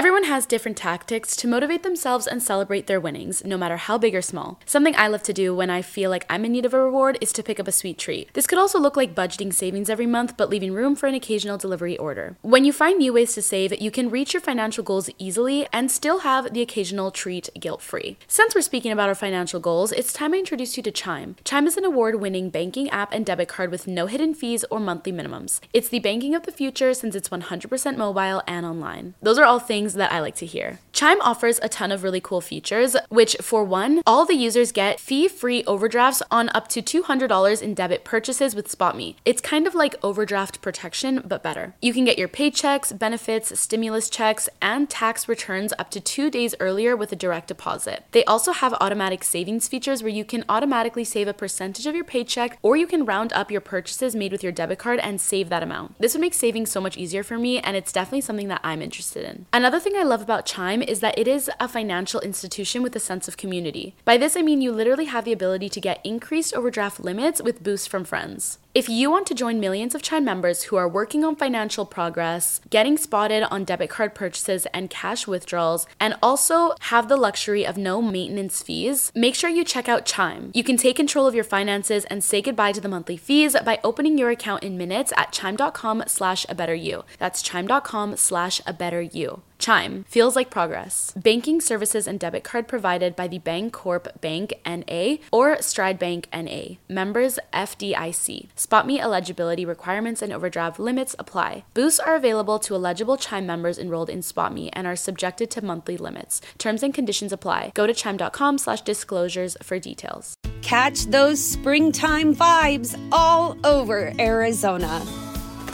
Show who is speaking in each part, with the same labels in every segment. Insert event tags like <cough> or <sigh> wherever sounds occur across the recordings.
Speaker 1: Everyone has different tactics to motivate themselves and celebrate their winnings, no matter how big or small. Something I love to do when I feel like I'm in need of a reward is to pick up a sweet treat. This could also look like budgeting savings every month, but leaving room for an occasional delivery order. When you find new ways to save, you can reach your financial goals easily and still have the occasional treat guilt free. Since we're speaking about our financial goals, it's time I introduce you to Chime. Chime is an award winning banking app and debit card with no hidden fees or monthly minimums. It's the banking of the future since it's 100% mobile and online. Those are all things things that I like to hear. Chime offers a ton of really cool features, which, for one, all the users get fee free overdrafts on up to $200 in debit purchases with SpotMe. It's kind of like overdraft protection, but better. You can get your paychecks, benefits, stimulus checks, and tax returns up to two days earlier with a direct deposit. They also have automatic savings features where you can automatically save a percentage of your paycheck, or you can round up your purchases made with your debit card and save that amount. This would make saving so much easier for me, and it's definitely something that I'm interested in. Another thing I love about Chime is that it is a financial institution with a sense of community. By this, I mean you literally have the ability to get increased overdraft limits with boosts from friends. If you want to join millions of Chime members who are working on financial progress, getting spotted on debit card purchases and cash withdrawals, and also have the luxury of no maintenance fees, make sure you check out Chime. You can take control of your finances and say goodbye to the monthly fees by opening your account in minutes at chime.com slash a better you. That's chime.com slash a better you. Chime feels like progress. Banking services and debit card provided by the Bancorp Bank NA or Stride Bank NA. Members FDIC. SpotMe eligibility requirements and overdraft limits apply. Boosts are available to eligible Chime members enrolled in SpotMe and are subjected to monthly limits. Terms and conditions apply. Go to chime.com slash disclosures for details.
Speaker 2: Catch those springtime vibes all over Arizona.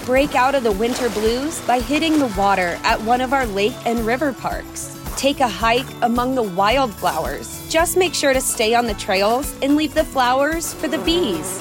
Speaker 2: Break out of the winter blues by hitting the water at one of our lake and river parks. Take a hike among the wildflowers. Just make sure to stay on the trails and leave the flowers for the bees.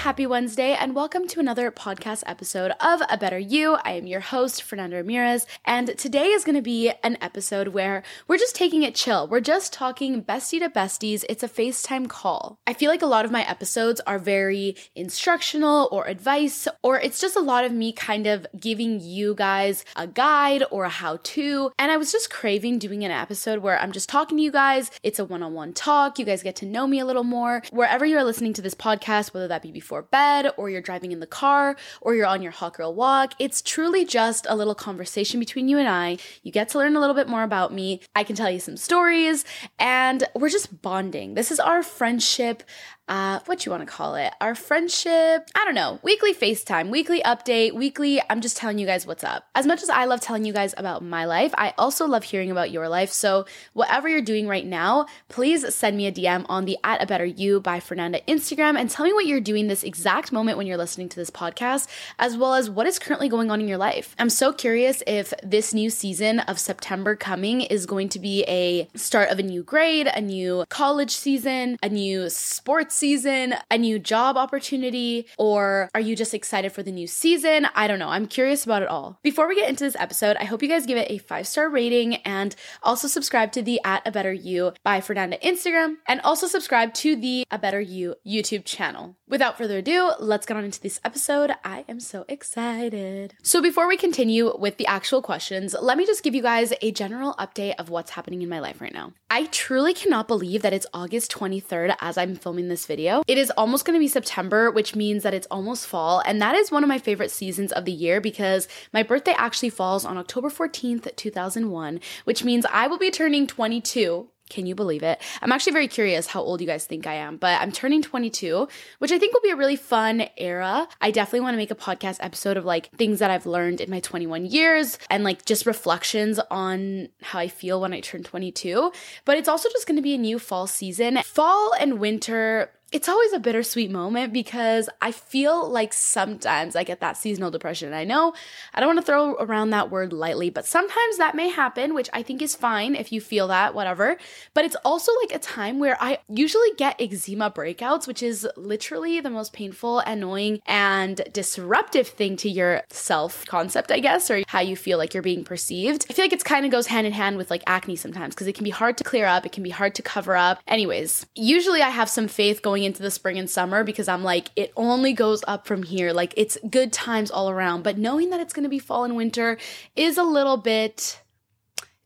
Speaker 1: Happy Wednesday, and welcome to another podcast episode of A Better You. I am your host, Fernanda Ramirez, and today is going to be an episode where we're just taking it chill. We're just talking bestie to besties. It's a FaceTime call. I feel like a lot of my episodes are very instructional or advice, or it's just a lot of me kind of giving you guys a guide or a how to. And I was just craving doing an episode where I'm just talking to you guys. It's a one on one talk. You guys get to know me a little more. Wherever you're listening to this podcast, whether that be before bed or you're driving in the car or you're on your hot girl walk. It's truly just a little conversation between you and I. You get to learn a little bit more about me. I can tell you some stories and we're just bonding. This is our friendship uh, what you want to call it, our friendship. I don't know, weekly FaceTime, weekly update, weekly. I'm just telling you guys what's up. As much as I love telling you guys about my life, I also love hearing about your life. So, whatever you're doing right now, please send me a DM on the at a better you by Fernanda Instagram and tell me what you're doing this exact moment when you're listening to this podcast, as well as what is currently going on in your life. I'm so curious if this new season of September coming is going to be a start of a new grade, a new college season, a new sports season, a new job opportunity, or are you just excited for the new season? I don't know. I'm curious about it all. Before we get into this episode, I hope you guys give it a five star rating and also subscribe to the at a better you by Fernanda Instagram and also subscribe to the a better you YouTube channel. Without further ado, let's get on into this episode. I am so excited. So before we continue with the actual questions, let me just give you guys a general update of what's happening in my life right now. I truly cannot believe that it's August 23rd as I'm filming this video. It is almost going to be September, which means that it's almost fall. And that is one of my favorite seasons of the year because my birthday actually falls on October 14th, 2001, which means I will be turning 22 can you believe it? I'm actually very curious how old you guys think I am, but I'm turning 22, which I think will be a really fun era. I definitely want to make a podcast episode of like things that I've learned in my 21 years and like just reflections on how I feel when I turn 22. But it's also just going to be a new fall season. Fall and winter it's always a bittersweet moment because I feel like sometimes I get that seasonal depression. And I know I don't want to throw around that word lightly, but sometimes that may happen, which I think is fine if you feel that, whatever. But it's also like a time where I usually get eczema breakouts, which is literally the most painful, annoying, and disruptive thing to your self concept, I guess, or how you feel like you're being perceived. I feel like it's kind of goes hand in hand with like acne sometimes because it can be hard to clear up, it can be hard to cover up. Anyways, usually I have some faith going into the spring and summer because I'm like, it only goes up from here. Like it's good times all around. But knowing that it's going to be fall and winter is a little bit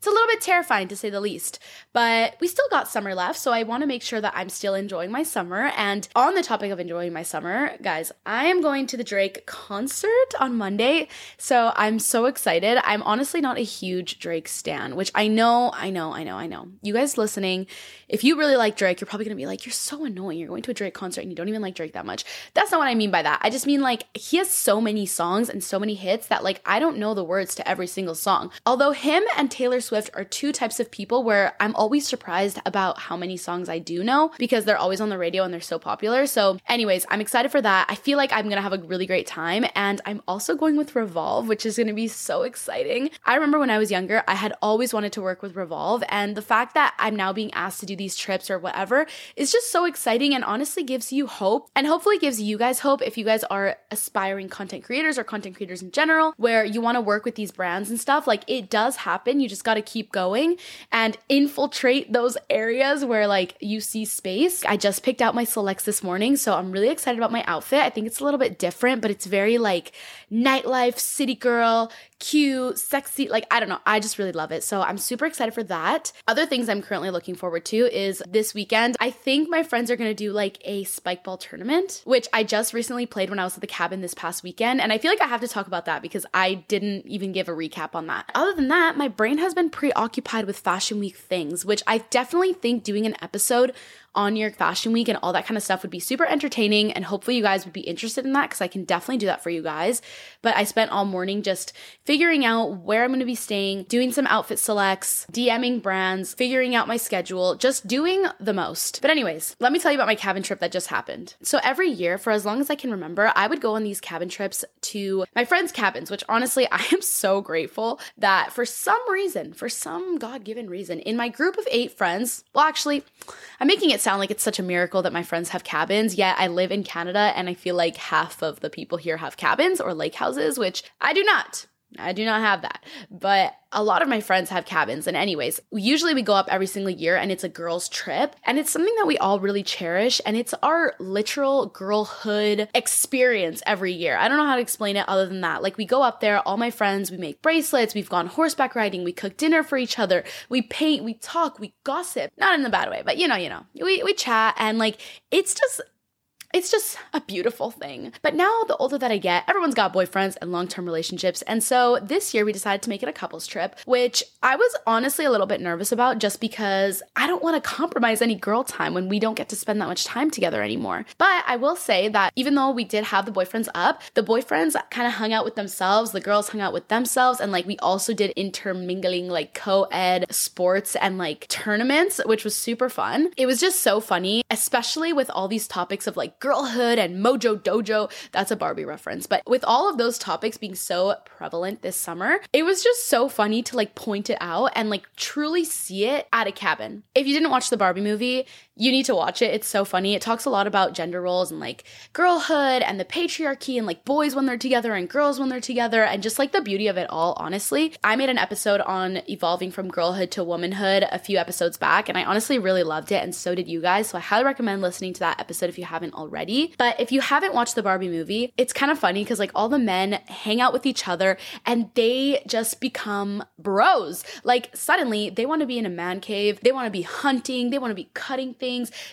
Speaker 1: it's a little bit terrifying to say the least, but we still got summer left, so I want to make sure that I'm still enjoying my summer. And on the topic of enjoying my summer, guys, I am going to the Drake concert on Monday, so I'm so excited. I'm honestly not a huge Drake stan, which I know, I know, I know, I know. You guys listening, if you really like Drake, you're probably gonna be like, you're so annoying. You're going to a Drake concert and you don't even like Drake that much. That's not what I mean by that. I just mean like he has so many songs and so many hits that like I don't know the words to every single song. Although him and Taylor Swift Swift are two types of people where I'm always surprised about how many songs I do know because they're always on the radio and they're so popular. So, anyways, I'm excited for that. I feel like I'm gonna have a really great time. And I'm also going with Revolve, which is gonna be so exciting. I remember when I was younger, I had always wanted to work with Revolve. And the fact that I'm now being asked to do these trips or whatever is just so exciting and honestly gives you hope and hopefully gives you guys hope if you guys are aspiring content creators or content creators in general, where you wanna work with these brands and stuff. Like it does happen. You just gotta keep going and infiltrate those areas where like you see space. I just picked out my selects this morning, so I'm really excited about my outfit. I think it's a little bit different, but it's very like nightlife, city girl, cute, sexy. Like, I don't know. I just really love it. So I'm super excited for that. Other things I'm currently looking forward to is this weekend. I think my friends are going to do like a spike ball tournament, which I just recently played when I was at the cabin this past weekend. And I feel like I have to talk about that because I didn't even give a recap on that. Other than that, my brain has been preoccupied with fashion week things, which I definitely think doing an episode on York Fashion Week and all that kind of stuff would be super entertaining. And hopefully, you guys would be interested in that because I can definitely do that for you guys. But I spent all morning just figuring out where I'm going to be staying, doing some outfit selects, DMing brands, figuring out my schedule, just doing the most. But, anyways, let me tell you about my cabin trip that just happened. So, every year, for as long as I can remember, I would go on these cabin trips to my friends' cabins, which honestly, <laughs> I am so grateful that for some reason, for some God given reason, in my group of eight friends, well, actually, I'm making it sound like it's such a miracle that my friends have cabins, yet I live in Canada and I feel like half of the people here have cabins or lake houses, which I do not. I do not have that. But a lot of my friends have cabins. And, anyways, usually we go up every single year and it's a girls' trip. And it's something that we all really cherish. And it's our literal girlhood experience every year. I don't know how to explain it other than that. Like, we go up there, all my friends, we make bracelets, we've gone horseback riding, we cook dinner for each other, we paint, we talk, we gossip. Not in the bad way, but you know, you know, we, we chat. And, like, it's just it's just a beautiful thing. But now, the older that I get, everyone's got boyfriends and long term relationships. And so this year we decided to make it a couples trip, which I was honestly a little bit nervous about just because I don't want to compromise any girl time when we don't get to spend that much time together anymore. But I will say that even though we did have the boyfriends up, the boyfriends kind of hung out with themselves, the girls hung out with themselves, and like we also did intermingling like co ed sports and like tournaments, which was super fun. It was just so funny, especially with all these topics of like girlhood and mojo dojo. That's a Barbie reference. But with all of those topics being so prevalent this summer, it was just so funny to like point it out and like truly see it at a cabin. If you didn't watch the Barbie movie, you need to watch it. It's so funny. It talks a lot about gender roles and like girlhood and the patriarchy and like boys when they're together and girls when they're together and just like the beauty of it all, honestly. I made an episode on evolving from girlhood to womanhood a few episodes back and I honestly really loved it and so did you guys. So I highly recommend listening to that episode if you haven't already. But if you haven't watched the Barbie movie, it's kind of funny because like all the men hang out with each other and they just become bros. Like suddenly they want to be in a man cave, they want to be hunting, they want to be cutting things.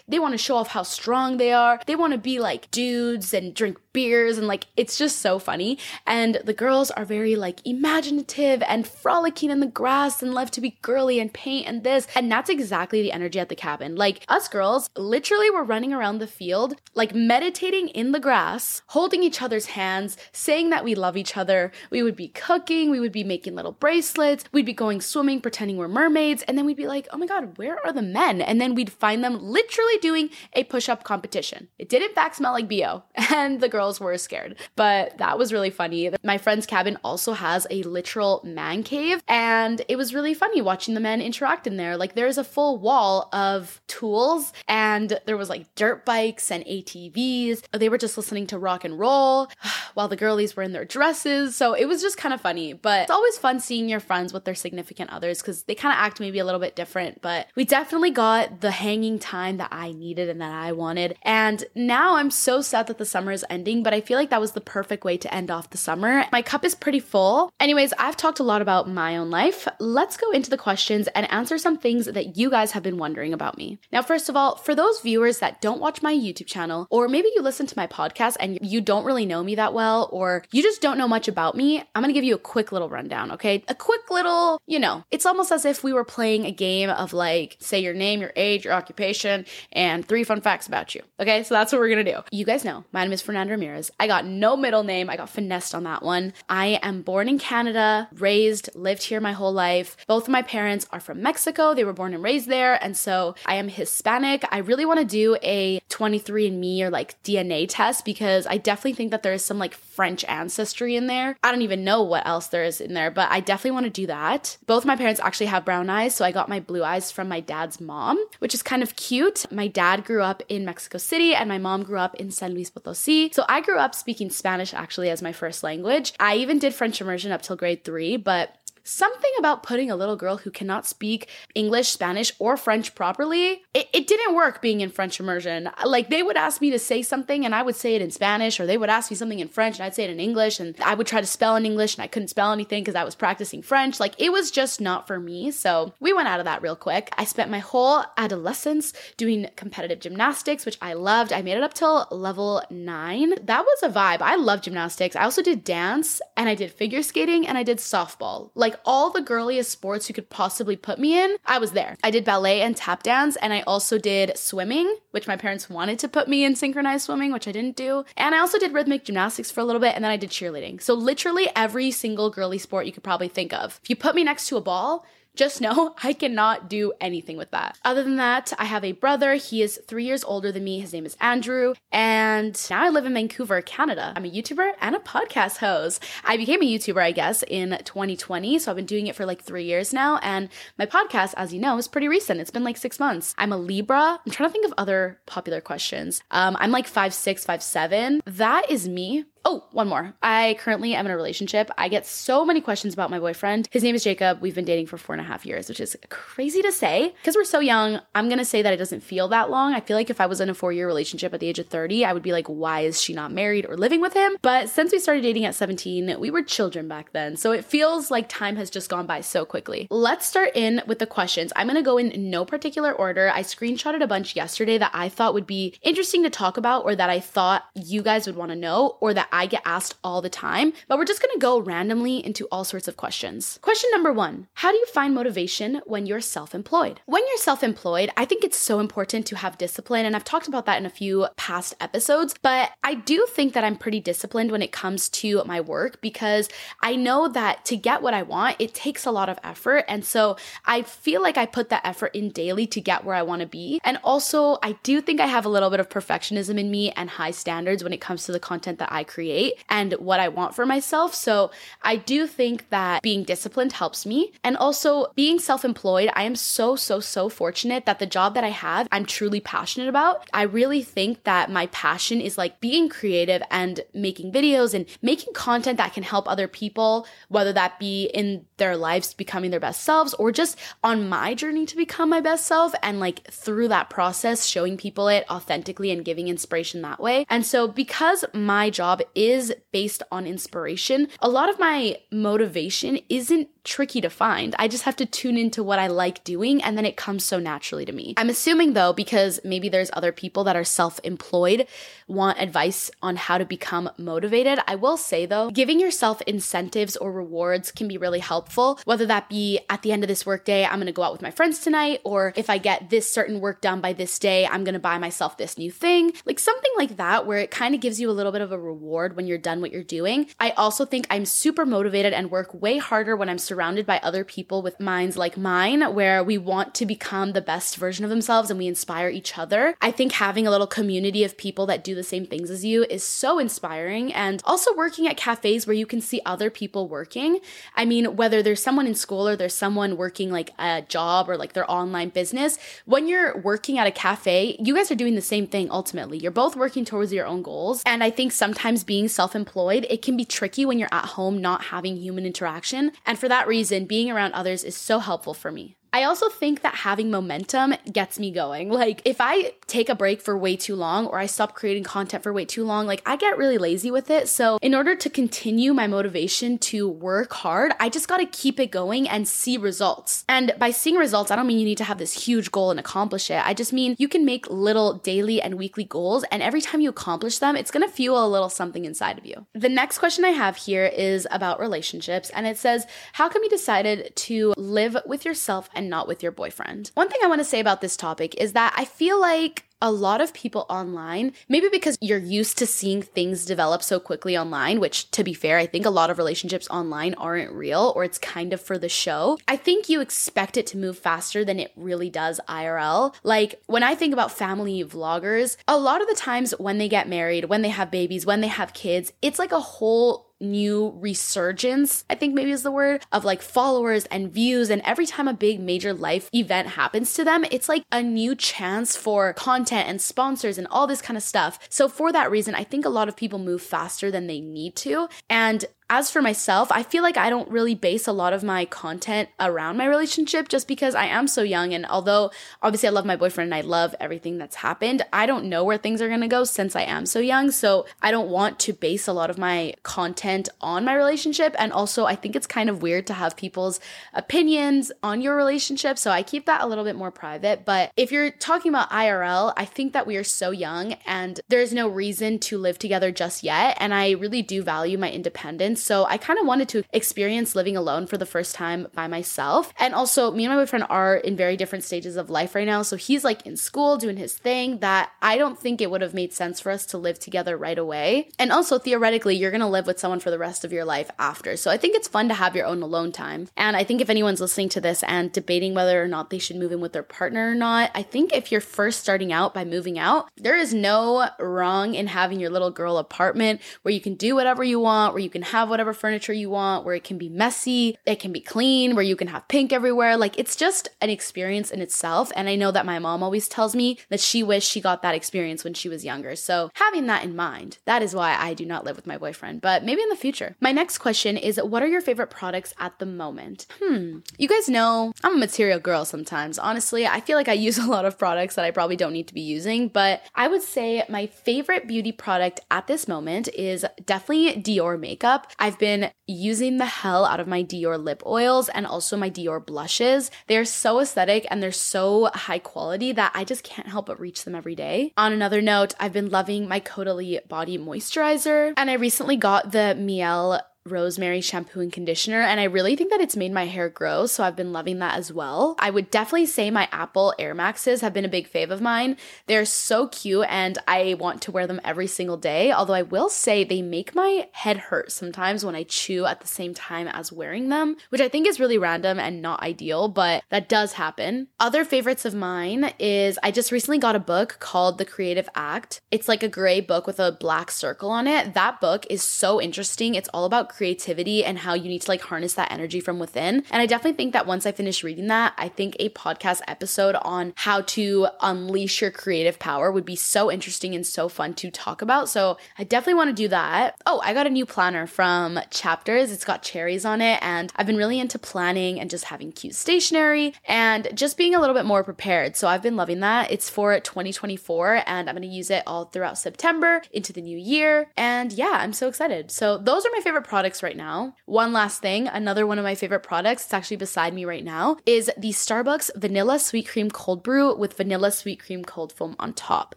Speaker 1: They want to show off how strong they are. They want to be like dudes and drink beers and like it's just so funny. And the girls are very like imaginative and frolicking in the grass and love to be girly and paint and this. And that's exactly the energy at the cabin. Like us girls literally were running around the field, like meditating in the grass, holding each other's hands, saying that we love each other. We would be cooking, we would be making little bracelets, we'd be going swimming, pretending we're mermaids, and then we'd be like, oh my god, where are the men? And then we'd find them literally doing a push up competition. It did in fact smell like BO, <laughs> and the girls were scared, but that was really funny. My friend's cabin also has a literal man cave, and it was really funny watching the men interact in there. Like, there's a full wall of tools, and there was like dirt bikes and ATVs. They were just listening to rock and roll <sighs> while the girlies were in their dresses. So it was just kind of funny, but it's always fun seeing your friends with their significant others because they kind of act maybe a little bit different. But we definitely got the hanging time that I needed and that I wanted. And now I'm so sad that the summer is ending, but I feel like that was the perfect way to end off the summer. My cup is pretty full. Anyways, I've talked a lot about my own life. Let's go into the questions and answer some things that you guys have been wondering about me. Now, first of all, for those viewers that don't watch my YouTube channel, or maybe you listen to my podcast and you don't really know me that well, or you just don't know much about me, I'm gonna give you a quick little rundown, okay? A quick little, you know, it's almost as if we were playing a game of like, say your name, your age, your occupation, and three fun facts about you, okay? So that's what we're gonna do. You guys know, my name is Fernanda Ramirez. I got no middle name, I got finessed on that one. I am born in Canada, raised, lived here my whole life. Both of my parents are from Mexico, they were born and raised there, and so I am Hispanic. I really wanna do a 23andMe or like DNA test because I definitely think that there is some like French ancestry in there. I don't even know what else there is in there, but I definitely want to do that. Both my parents actually have brown eyes, so I got my blue eyes from my dad's mom, which is kind of cute. My dad grew up in Mexico City and my mom grew up in San Luis Potosi. So I grew up speaking Spanish actually as my first language. I even did French immersion up till grade three, but Something about putting a little girl who cannot speak English, Spanish, or French properly, it, it, didn't work being in French immersion. Like, they would ask me to say something and I would say it in Spanish, or they would ask me something in French and I'd say it in English, and I would try to spell in English and I couldn't spell anything because I was practicing French. Like, it was just not for me. So, we went out of that real quick. I spent my whole adolescence doing competitive gymnastics, which I loved. I made it up till level nine. That was a vibe. I love gymnastics. I also did dance and I did figure skating and I did softball. Like, like all the girliest sports you could possibly put me in, I was there. I did ballet and tap dance, and I also did swimming, which my parents wanted to put me in synchronized swimming, which I didn't do. And I also did rhythmic gymnastics for a little bit, and then I did cheerleading. So, literally every single girly sport you could probably think of. If you put me next to a ball, just know <laughs> I cannot do anything with that. Other than that, I have a brother. He is three years older than me. His name is Andrew. And now I live in Vancouver, Canada. I'm a YouTuber and a podcast host. I became a YouTuber, I guess, in 2020. So I've been doing it for like three years now. And my podcast, as you know, is pretty recent. It's been like six months. I'm a Libra. I'm trying to think of other popular questions. Um, I'm like five six, five seven. That is me. Oh, one more. I currently am in a relationship. I get so many questions about my boyfriend. His name is Jacob. We've been dating for four and a half years, which is crazy to say. Because we're so young, I'm going to say that it doesn't feel that long. I feel like if I was in a four year relationship at the age of 30, I would be like, why is she not married or living with him? But since we started dating at 17, we were children back then. So it feels like time has just gone by so quickly. Let's start in with the questions. I'm going to go in no particular order. I screenshotted a bunch yesterday that I thought would be interesting to talk about or that I thought you guys would want to know or that I get asked all the time, but we're just gonna go randomly into all sorts of questions. Question number one How do you find motivation when you're self employed? When you're self employed, I think it's so important to have discipline, and I've talked about that in a few past episodes, but I do think that I'm pretty disciplined when it comes to my work because I know that to get what I want, it takes a lot of effort. And so I feel like I put that effort in daily to get where I wanna be. And also, I do think I have a little bit of perfectionism in me and high standards when it comes to the content that I create and what I want for myself. So I do think that being disciplined helps me. And also being self employed, I am so, so, so fortunate that the job that I have, I'm truly passionate about. I really think that my passion is like being creative and making videos and making content that can help other people, whether that be in their lives becoming their best selves or just on my journey to become my best self and like through that process showing people it authentically and giving inspiration that way. And so because my job is based on inspiration, a lot of my motivation isn't tricky to find. I just have to tune into what I like doing and then it comes so naturally to me. I'm assuming though, because maybe there's other people that are self employed, want advice on how to become motivated. I will say though, giving yourself incentives or rewards can be really helpful, whether that be at the end of this workday, I'm gonna go out with my friends tonight, or if I get this certain work done by this day, I'm gonna buy myself this new thing. Like something like that, where it kind of gives you a little bit of a reward when you're done what you're doing. I also think I'm super motivated and work way harder when I'm surrounded by other people with minds like mine, where we want to become the best version of themselves and we inspire each other. I think having a little community of people that do the same things as you is so inspiring. And also working at cafes where you can see other people working. I mean, whether there's someone in school or there's someone working like a job or like their online business, when you're working at a cafe, you guys are doing the same thing ultimately. You're both working towards your own goals. And I think sometimes being self employed, it can be tricky when you're at home not having human interaction. And for that reason, being around others is so helpful for me. I also think that having momentum gets me going. Like, if I take a break for way too long or I stop creating content for way too long, like, I get really lazy with it. So, in order to continue my motivation to work hard, I just gotta keep it going and see results. And by seeing results, I don't mean you need to have this huge goal and accomplish it. I just mean you can make little daily and weekly goals, and every time you accomplish them, it's gonna fuel a little something inside of you. The next question I have here is about relationships, and it says, How come you decided to live with yourself and not with your boyfriend. One thing I want to say about this topic is that I feel like a lot of people online, maybe because you're used to seeing things develop so quickly online, which to be fair, I think a lot of relationships online aren't real or it's kind of for the show. I think you expect it to move faster than it really does IRL. Like when I think about family vloggers, a lot of the times when they get married, when they have babies, when they have kids, it's like a whole new resurgence, I think maybe is the word, of like followers and views. And every time a big major life event happens to them, it's like a new chance for content and sponsors and all this kind of stuff. So, for that reason, I think a lot of people move faster than they need to. And as for myself, I feel like I don't really base a lot of my content around my relationship just because I am so young. And although obviously I love my boyfriend and I love everything that's happened, I don't know where things are going to go since I am so young. So I don't want to base a lot of my content on my relationship. And also, I think it's kind of weird to have people's opinions on your relationship. So I keep that a little bit more private. But if you're talking about IRL, I think that we are so young and there's no reason to live together just yet. And I really do value my independence so I kind of wanted to experience living alone for the first time by myself. And also, me and my boyfriend are in very different stages of life right now. So he's like in school doing his thing that I don't think it would have made sense for us to live together right away. And also, theoretically, you're going to live with someone for the rest of your life after. So I think it's fun to have your own alone time. And I think if anyone's listening to this and debating whether or not they should move in with their partner or not, I think if you're first starting out by moving out, there is no wrong in having your little girl apartment where you can do whatever you want, where you can have whatever furniture you want, where it can be messy, it can be clean, where you can have pink everywhere. Like it's just an experience in itself. And I know that my mom always tells me that she wished she got that experience when she was younger. So having that in mind, that is why I do not live with my boyfriend, but maybe in the future. My next question is what are your favorite products at the moment? Hmm. You guys know I'm a material girl sometimes. Honestly, I feel like I use <laughs> a lot of products that I probably don't need to be using, but I would say my favorite beauty product at this moment is definitely Dior makeup. I've been using the hell out of my Dior lip oils and also my Dior blushes. They're so aesthetic and they're so high quality that I just can't help but reach them every day. On another note, I've been loving my Caudalie body moisturizer and I recently got the Mielle rosemary shampoo and conditioner and I really think that it's made my hair grow so I've been loving that as well. I would definitely say my Apple Air Maxes have been a big fave of mine. They're so cute and I want to wear them every single day although I will say they make my head hurt sometimes when I chew at the same time as wearing them which I think is really random and not ideal but that does happen. Other favorites of mine is I just recently got a book called The Creative Act. It's like a gray book with a black circle on it. That book is so interesting. It's all about creativity and how you need to like harness that energy from within. And I definitely think that once I finish reading that, I think a podcast episode on how to unleash your creative power would be so interesting and so fun to talk about. So I definitely want to do that. Oh, I got a new planner from Chapters. It's got cherries on it. And I've been really into planning and just having cute stationery and just being a little bit more prepared. So I've been loving that. It's for 2024 and I'm going to use it all throughout September into the new year. And yeah, I'm so excited. So those are my favorite products right now. One last thing, another one of my favorite products, it's actually beside me right now, is the Starbucks Vanilla Sweet Cream Cold Brew with Vanilla Sweet Cream Cold Foam on top.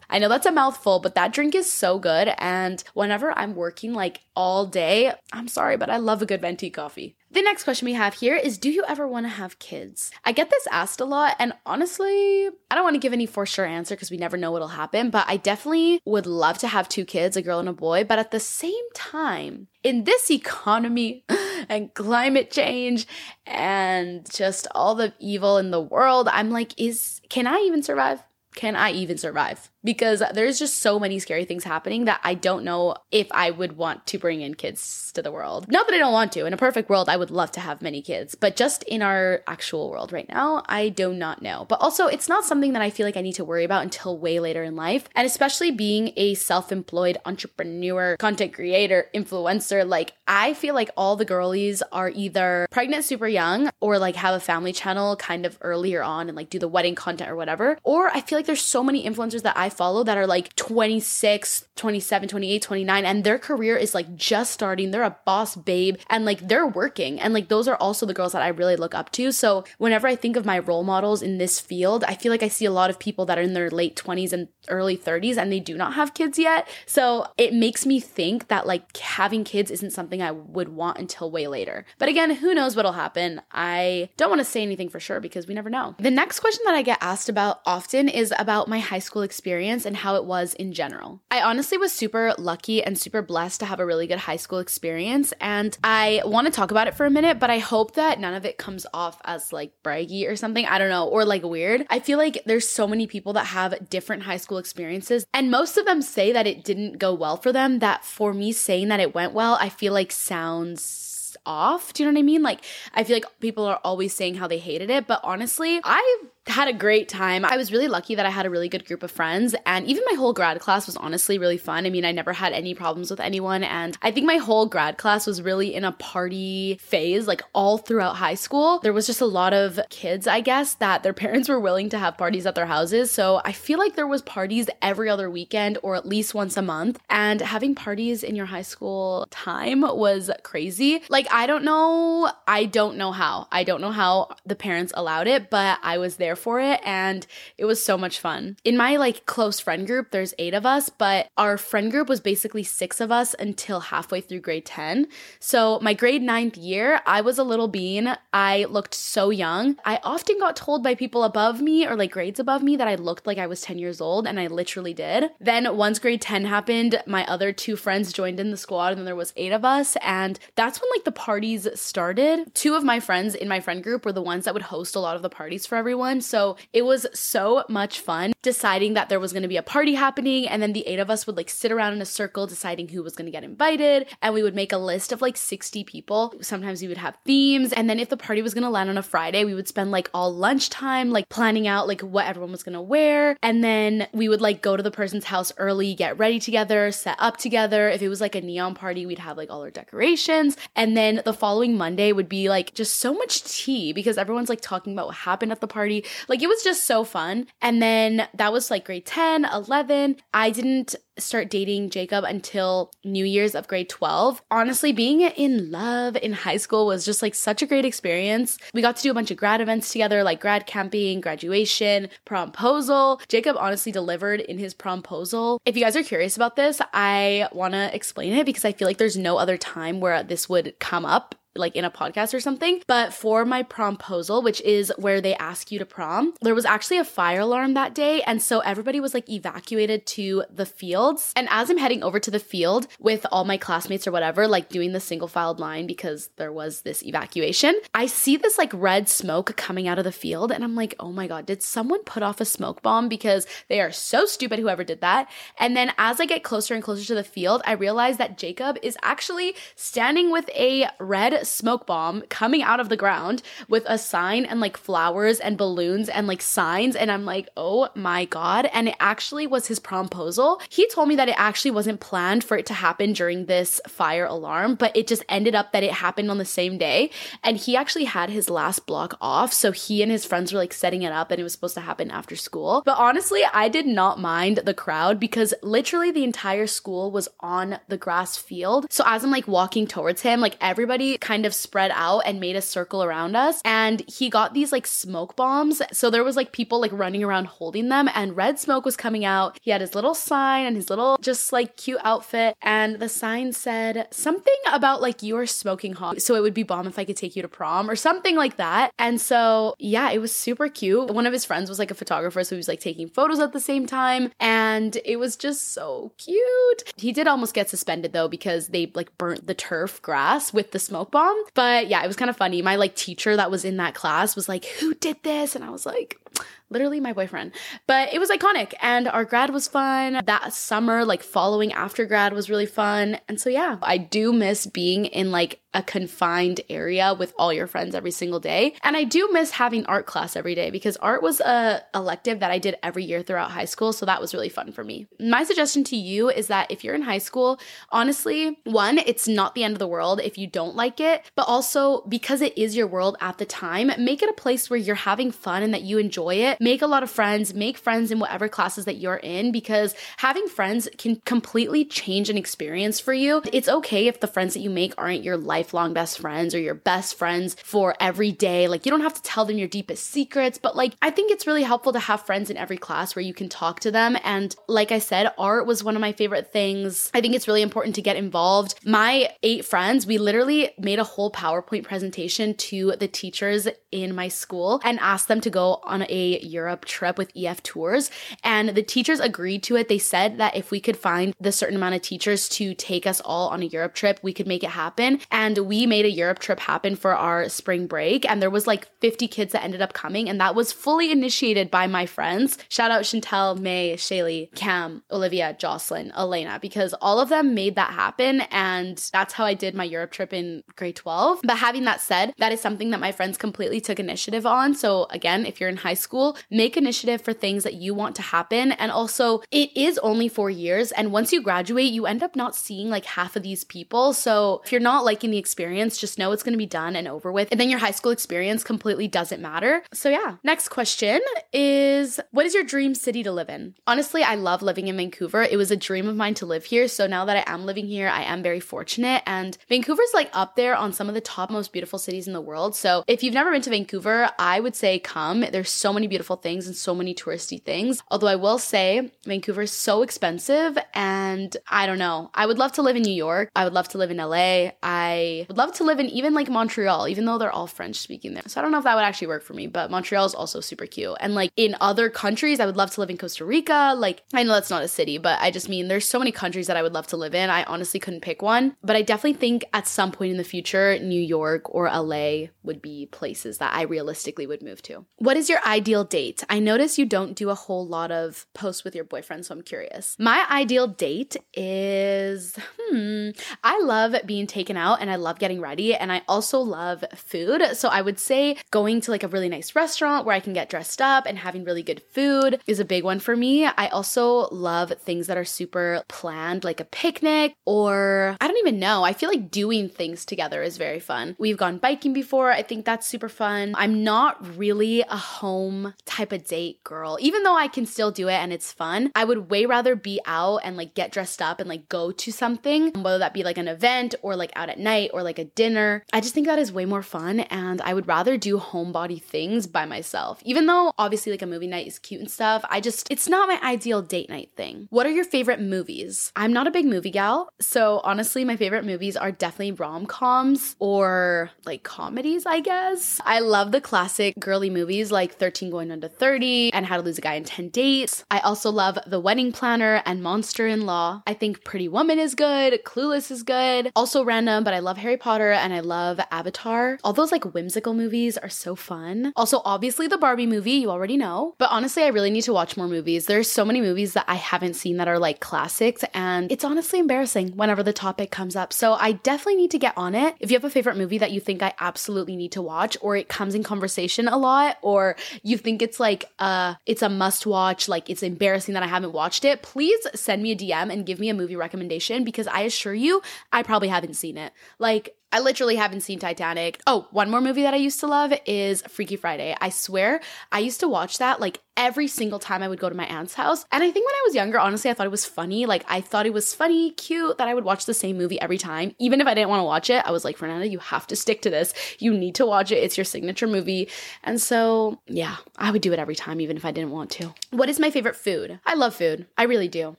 Speaker 1: I know that's a mouthful, but that drink is so good. And whenever I'm working like all day, I'm sorry, but I love a good venti coffee. The next question we have here is Do you ever want to have kids? I get this asked a lot, and honestly, I don't want to give any for sure answer because we never know what'll happen, but I definitely would love to have two kids, a girl and a boy. But at the same time, in this economy <laughs> and climate change and just all the evil in the world, I'm like, is can I even survive? Can I even survive? Because there's just so many scary things happening that I don't know if I would want to bring in kids to the world. Not that I don't want to. In a perfect world, I would love to have many kids, but just in our actual world right now, I do not know. But also, it's not something that I feel like I need to worry about until way later in life. And especially being a self employed entrepreneur, content creator, influencer, like I feel like all the girlies are either pregnant super young or like have a family channel kind of earlier on and like do the wedding content or whatever. Or I feel like there's so many influencers that I follow that are like 26, 27, 28, 29, and their career is like just starting. They're a boss babe and like they're working. And like those are also the girls that I really look up to. So whenever I think of my role models in this field, I feel like I see a lot of people that are in their late 20s and early 30s and they do not have kids yet. So it makes me think that like having kids isn't something I would want until way later. But again, who knows what'll happen? I don't want to say anything for sure because we never know. The next question that I get asked about often is about my high school experience and how it was in general. I honestly was super lucky and super blessed to have a really good high school experience. And I want to talk about it for a minute, but I hope that none of it comes off as like braggy or something. I don't know, or like weird. I feel like there's so many people that have different high school experiences, and most of them say that it didn't go well for them. That for me, saying that it went well, I feel like sounds off. Do you know what I mean? Like, I feel like people are always saying how they hated it, but honestly, I had a great time. I was really lucky that I had a really good group of friends, and even my whole grad class was honestly really fun. I mean, I never had any problems with anyone, and I think my whole grad class was really in a party phase, like all throughout high school. There was just a lot of kids, I guess, that their <laughs> parents were willing to have parties at their houses. So I feel like there was parties every other weekend or at least once a month, and having parties in your high school time was crazy. Like, I don't know, I don't know how. I don't know how the parents allowed it, but I was there for it and it was so much fun. In my like close friend group, there's eight of us, but our friend group was basically six of us until halfway through grade 10. So my grade ninth year, I was a little bean. I looked so young. I often got told by people above me or like grades above me that I looked like I was 10 years old, and I literally did. Then once grade 10 happened, my other two friends joined in the squad, and then there was eight of us, and that's when like the parties started. Two of my friends in my friend group were the ones that would host a lot of the parties for everyone. So it was so much fun deciding that there was going to be a party happening. And then the eight of us would like sit around in a circle deciding who was going to get invited. And we would make a list of like 60 people. Sometimes we would have themes. And then if the party was going to land on a Friday, we would spend like all lunchtime like planning out like what everyone was going to wear. And then we would like go to the person's house early, get ready together, set up together. If it was like a neon party, we'd have like all our decorations. And then the following Monday would be like just so much tea because everyone's like talking about what happened at the party. Like it was just so fun. And then that was like grade 10, 11. I didn't start dating Jacob until New Year's of grade 12. Honestly, being in love in high school was just like such a great experience. We got to do a bunch of grad events together, like grad camping, graduation, promposal. Jacob honestly delivered in his promposal. If you guys are curious about this, I want to explain it because I feel like there's no other time where this would come up like in a podcast or something. But for my promposal, which is where they ask you to prom, there was actually a fire alarm that day. And so everybody was like evacuated to the fields. And as I'm heading over to the field with all my classmates or whatever, like doing the single filed line because there was this evacuation, I see this like red smoke coming out of the field. And I'm like, oh my God, did someone put off a smoke bomb? Because they are so stupid, whoever did that. And then as I get closer and closer to the field, I realize that Jacob is actually standing with a red smoke bomb coming out of the ground with a sign and like flowers and balloons and like signs. And I'm like, oh my God. And it actually was his promposal. He told me that it actually wasn't planned for it to happen during this fire alarm, but it just ended up that it happened on the same day. And he actually had his last block off. So he and his friends were like setting it up and it was supposed to happen after school. But honestly, I did not mind the crowd because literally the entire school was on the grass field. So as I'm like walking towards him, like everybody kind of spread out and made a circle around us. And he got these like smoke bombs. So there was like people like running around holding them and red smoke was coming out. He had his little sign and his little just like cute outfit. And the sign said something about like you are smoking hot. So it would be bomb if I could take you to prom or something like that. And so yeah, it was super cute. One of his friends was like a photographer. So he was like taking photos at the same time. And it was just so cute. He did almost get suspended though because they like burnt the turf grass with the smoke bomb. But yeah, it was kind of funny. My like teacher that was in that class was like, Who did this? And I was like, literally my boyfriend. But it was iconic and our grad was fun. That summer, like following after grad was really fun. And so yeah, I do miss being in like a confined area with all your friends every single day. And I do miss having art class every day because art was a elective that I did every year throughout high school, so that was really fun for me. My suggestion to you is that if you're in high school, honestly, one, it's not the end of the world if you don't like it, but also because it is your world at the time, make it a place where you're having fun and that you enjoy it. Make a lot of friends, make friends in whatever classes that you're in because having friends can completely change an experience for you. It's okay if the friends that you make aren't your lifelong best friends or your best friends for every day. Like, you don't have to tell them your deepest secrets, but like, I think it's really helpful to have friends in every class where you can talk to them. And like I said, art was one of my favorite things. I think it's really important to get involved. My eight friends, we literally made a whole PowerPoint presentation to the teachers in my school and asked them to go on a Europe trip with EF Tours. And the teachers agreed to it. They said that if we could find the certain amount of teachers to take us all on a Europe trip, we could make it happen. And we made a Europe trip happen for our spring break. And there was like 50 kids that ended up coming. And that was fully initiated by my friends. Shout out Chantel, May, Shaylee, Cam, Olivia, Jocelyn, Elena, because all of them made that happen. And that's how I did my Europe trip in grade 12. But having that said, that is something that my friends completely took initiative on. So again, if you're in high school, make initiative for things that you want to happen. And also, it is only four years. And once you graduate, you end up not seeing like half of these people. So if you're not liking the experience, just know it's going to be done and over with. And then your high school experience completely doesn't matter. So, yeah. Next question is What is your dream city to live in? Honestly, I love living in Vancouver. It was a dream of mine to live here. So, now that I am living here, I am very fortunate. And Vancouver's like up there on some of the top most beautiful cities in the world. So, if you've never been to Vancouver, I would say come. There's so many beautiful things and so many touristy things. Although I will say, Vancouver is so expensive. And I don't know. I would love to live in New York. I would love to live in LA. I would love to live in even like Montreal, even though they're all French speaking there. So I don't know if that would actually work for me, but Montreal is also super cute. And like in other countries, I would love to live in Costa Rica. Like I know that's not a city, but I just mean there's so many countries that I would love to live in. I honestly couldn't pick one, but I definitely think at some point in the future, New York or LA would be places that I realistically would move to. What is your ideal date? I notice you don't do a whole lot of posts with your boyfriend, so I'm curious. My ideal date is hmm, I love being taken out and I love getting ready and I also love food. So I would say going to like a really nice restaurant where I can get dressed up and having really good food is a big one for me. I also love things that are super planned, like a picnic or I don't even know. I feel like doing things together is very fun. We've gone biking before. I think that's super fun. I'm not really a home home type of date girl. Even though I can still do it and it's fun, I would way rather be out and like get dressed up and like go to something, whether that be like an event or like out at night or like a dinner. I just think that is way more fun and I would rather do homebody things by myself. Even though obviously like a movie night is cute and stuff, I just, it's not my ideal date night thing. What are your favorite movies? I'm not a big movie gal, so honestly, my favorite movies are definitely rom coms or like comedies, I guess. I love the classic girly movies like 13 Going Under 30 and How to Lose a Guy in 10 Dates. I also love The Wedding Planner and Monster in Law. I think Pretty Woman is good, Clueless is good. Also random, but I love Harry Potter and I love Avatar. All those like whimsical movies are so fun. Also, obviously, the Barbie movie, you already know. But honestly, I really need to watch more movies. There's so many movies that I haven't seen that are like classics, and it's honestly embarrassing whenever the topic comes up. So I definitely need to get on it. If you have a favorite movie that you think I absolutely need to watch, or it comes in conversation a lot, or you think it's like uh it's a must watch, like it's embarrassing that I haven't watched it, please send me a DM and give me a movie recommendation because I assure you I probably haven't seen it. Like I literally haven't seen Titanic. Oh, one more movie that I used to love is Freaky Friday. I swear, I used to watch that like every single time I would go to my aunt's house. And I think when I was younger, honestly, I thought it was funny. Like, I thought it was funny, cute that I would watch the same movie every time. Even if I didn't want to watch it, I was like, Fernanda, you have to stick to this. You need to watch it. It's your signature movie. And so, yeah, I would do it every time, even if I didn't want to. What is my favorite food? I love food. I really do.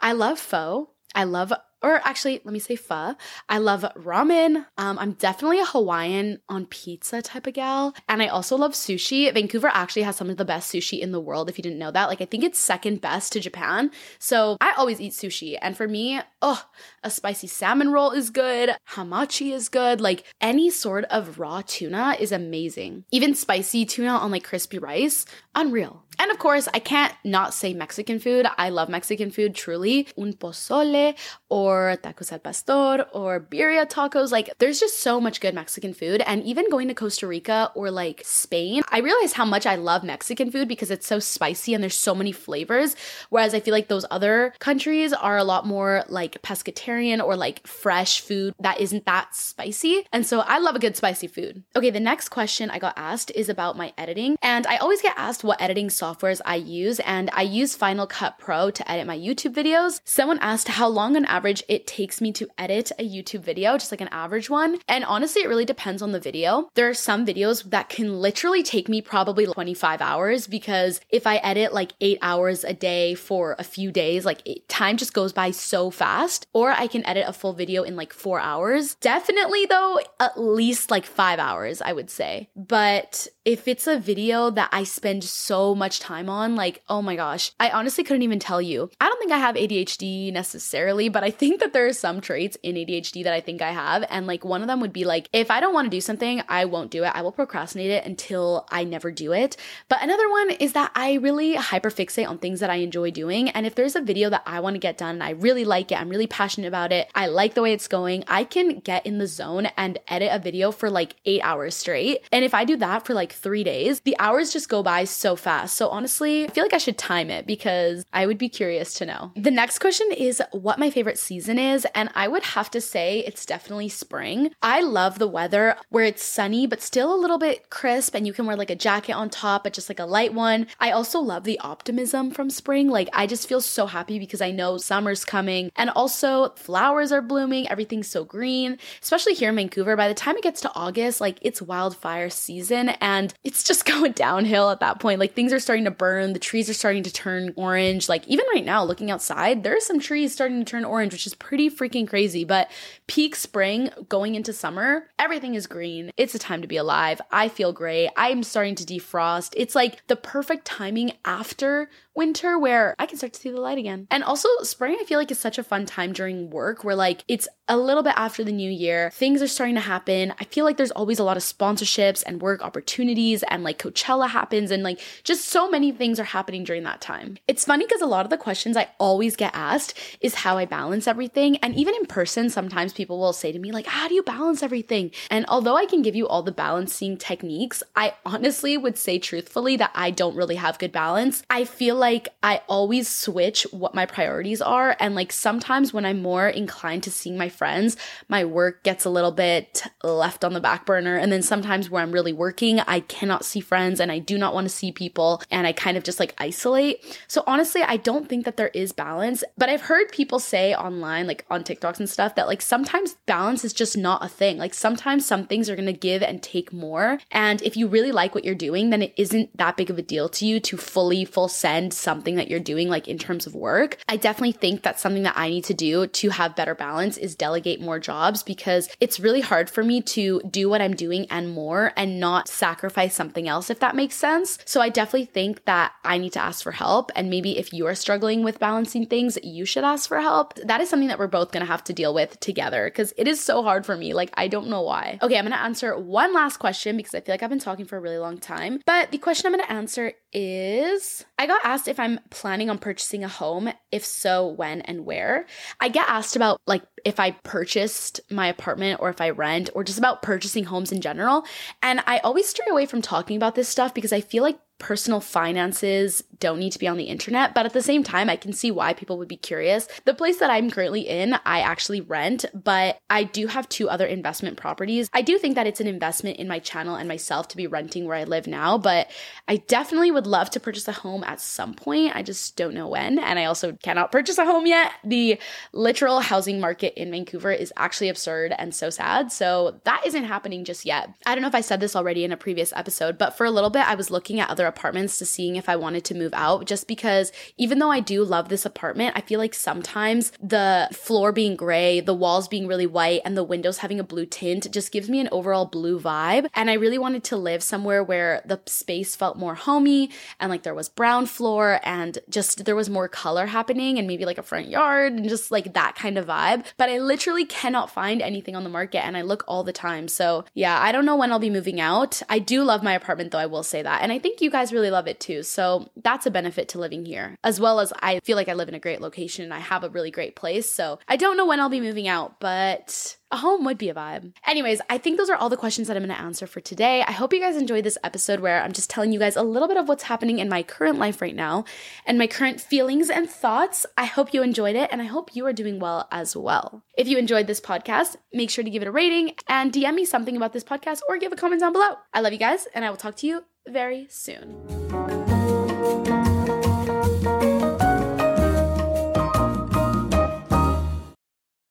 Speaker 1: I love pho. I love or actually, let me say pho. I love ramen. Um, I'm definitely a Hawaiian on pizza type of gal. And I also love sushi. Vancouver actually has some of the best sushi in the world, if you didn't know that. Like, I think it's second best to Japan. So I always eat sushi. And for me, oh, a spicy salmon roll is good. Hamachi is good. Like, any sort of raw tuna is amazing. Even spicy tuna on like crispy rice, unreal. And of course, I can't not say Mexican food. I love Mexican food truly. Un pozole or tacos al pastor or birria tacos. Like, there's just so much good Mexican food. And even going to Costa Rica or like Spain, I realized how much I love Mexican food because it's so spicy and there's so many flavors. Whereas I feel like those other countries are a lot more like pescatarian or like fresh food that isn't that spicy. And so I love a good spicy food. Okay, the next question I got asked is about my editing. And I always get asked what editing software softwares I use, and I use Final Cut Pro to edit my YouTube videos. Someone asked how long on average it takes me to edit a YouTube video, just like an average one. And honestly, it really depends on the video. There are some videos that can literally take me probably 25 hours because if I edit like eight hours a day for a few days, like it, time just goes by so fast. Or I can edit a full video in like four hours. Definitely, though, at least like five hours, I would say. But if it's a video that I spend so much time on, like, oh my gosh, I honestly couldn't even tell you. I don't think I have ADHD necessarily, but I think that there are some traits in ADHD that I think I have. And like one of them would be like, if I don't want to do something, I won't do it. I will procrastinate it until I never do it. But another one is that I really hyperfixate on things that I enjoy doing. And if there's a video that I want to get done and I really like it, I'm really passionate about it, I like the way it's going, I can get in the zone and edit a video for like eight hours straight. And if I do that for like three days, the hours just go by so fast. So honestly, I feel like I should time it because I would be curious to know. The next question is what my favorite season is. And I would have to say it's definitely spring. I love the weather where it's sunny, but still a little bit crisp and you can wear like a jacket on top, but just like a light one. I also love the optimism from spring. Like I just feel so happy because I know summer's coming and also flowers are blooming. Everything's so green, especially here in Vancouver. By the time it gets to August, like it's wildfire season and it's just <laughs> going downhill at that point. Like things are starting to burn, the trees are starting to turn orange. Like even right now, looking outside, there are some trees starting to turn orange, which is pretty freaking crazy. But peak spring going into summer, everything is green. It's a time to be alive. I feel great. I'm starting to defrost. It's like the perfect timing after winter where I can start to see the light again. And also, spring, I feel like is such a fun time during work where like it's a little bit after the new year, things are starting to happen. I feel like there's always a lot of sponsorships and work opportunities, and like Coachella happens, and like just so many things are happening during that time. It's funny because a lot of the questions I always get asked is how I balance everything. And even in person, sometimes people will say to me, like, how do you balance everything? And although I can give you all the balancing techniques, I honestly would say truthfully that I don't really have good balance. I feel like I always switch what my priorities are. And like sometimes when I'm more inclined to seeing my friends, my work gets a little bit left on the back burner. And then sometimes where I'm really working, I cannot see friends and I do not want to see people. and I kind of just like isolate. So honestly, I don't think that there is balance, but I've heard people say online, like on TikToks and stuff, that like sometimes balance is just not a thing. Like sometimes some things are gonna give and take more. And if you really like what you're doing, then it isn't that big of a deal to you to fully full send something that you're doing, like in terms of work. I definitely think that's something that I need to do to have better balance is delegate more jobs because it's really hard for me to do what I'm doing and more and not sacrifice something else, if that makes sense. So I definitely think that I need to ask for help. And maybe if you are struggling with balancing things, you should ask for help. That is something that we're both gonna have to deal with together because it is so hard for me. Like, I don't know why. Okay, I'm gonna answer one last question because I feel like I've been talking for a really long time. But the question I'm gonna answer is I got asked if I'm planning on purchasing a home. If so, when and where. I get asked about like if I purchased my apartment or if I rent or just about purchasing homes in general. And I always stray away from talking about this stuff because I feel like personal finances don't need to be on the internet, but at the same time, I can see why people would be curious. The place that I'm currently in, I actually rent, but I do have two other investment properties. I do think that it's an investment in my channel and myself to be renting where I live now, but I definitely would love to purchase a home at some point. I just don't know when, and I also cannot purchase a home yet. The literal housing market in Vancouver is actually absurd and so sad, so that isn't happening just yet. I don't know if I said this already in a previous episode, but for a little bit, I was looking at other apartments to seeing if I wanted to move out just because even though I do love this apartment, I feel like sometimes the floor being gray, the walls being really white, and the windows having a blue tint just gives me an overall blue vibe. And I really wanted to live somewhere where the space felt more homey and like there was brown floor and just there was more color happening and maybe like a front yard and just like that kind of vibe. But I literally cannot find anything on the market and I look all the time. So yeah, I don't know when I'll be moving out. I do love my apartment though, I will say that. And I think you guys guys really love it too. So that's a benefit to living here, as well as I feel like I live in a great location and I have a really great place. So I don't know when I'll be moving out, but a home would be a vibe. Anyways, I think those are all the questions that I'm going to answer for today. I hope you guys enjoyed this episode where I'm just telling you guys a little bit of what's happening in my current life right now and my current feelings and thoughts. I hope you enjoyed it and I hope you are doing well as well. If you enjoyed this podcast, make sure to give it a rating and DM me something about this podcast or give a comment down below. I love you guys and I will talk to you very soon.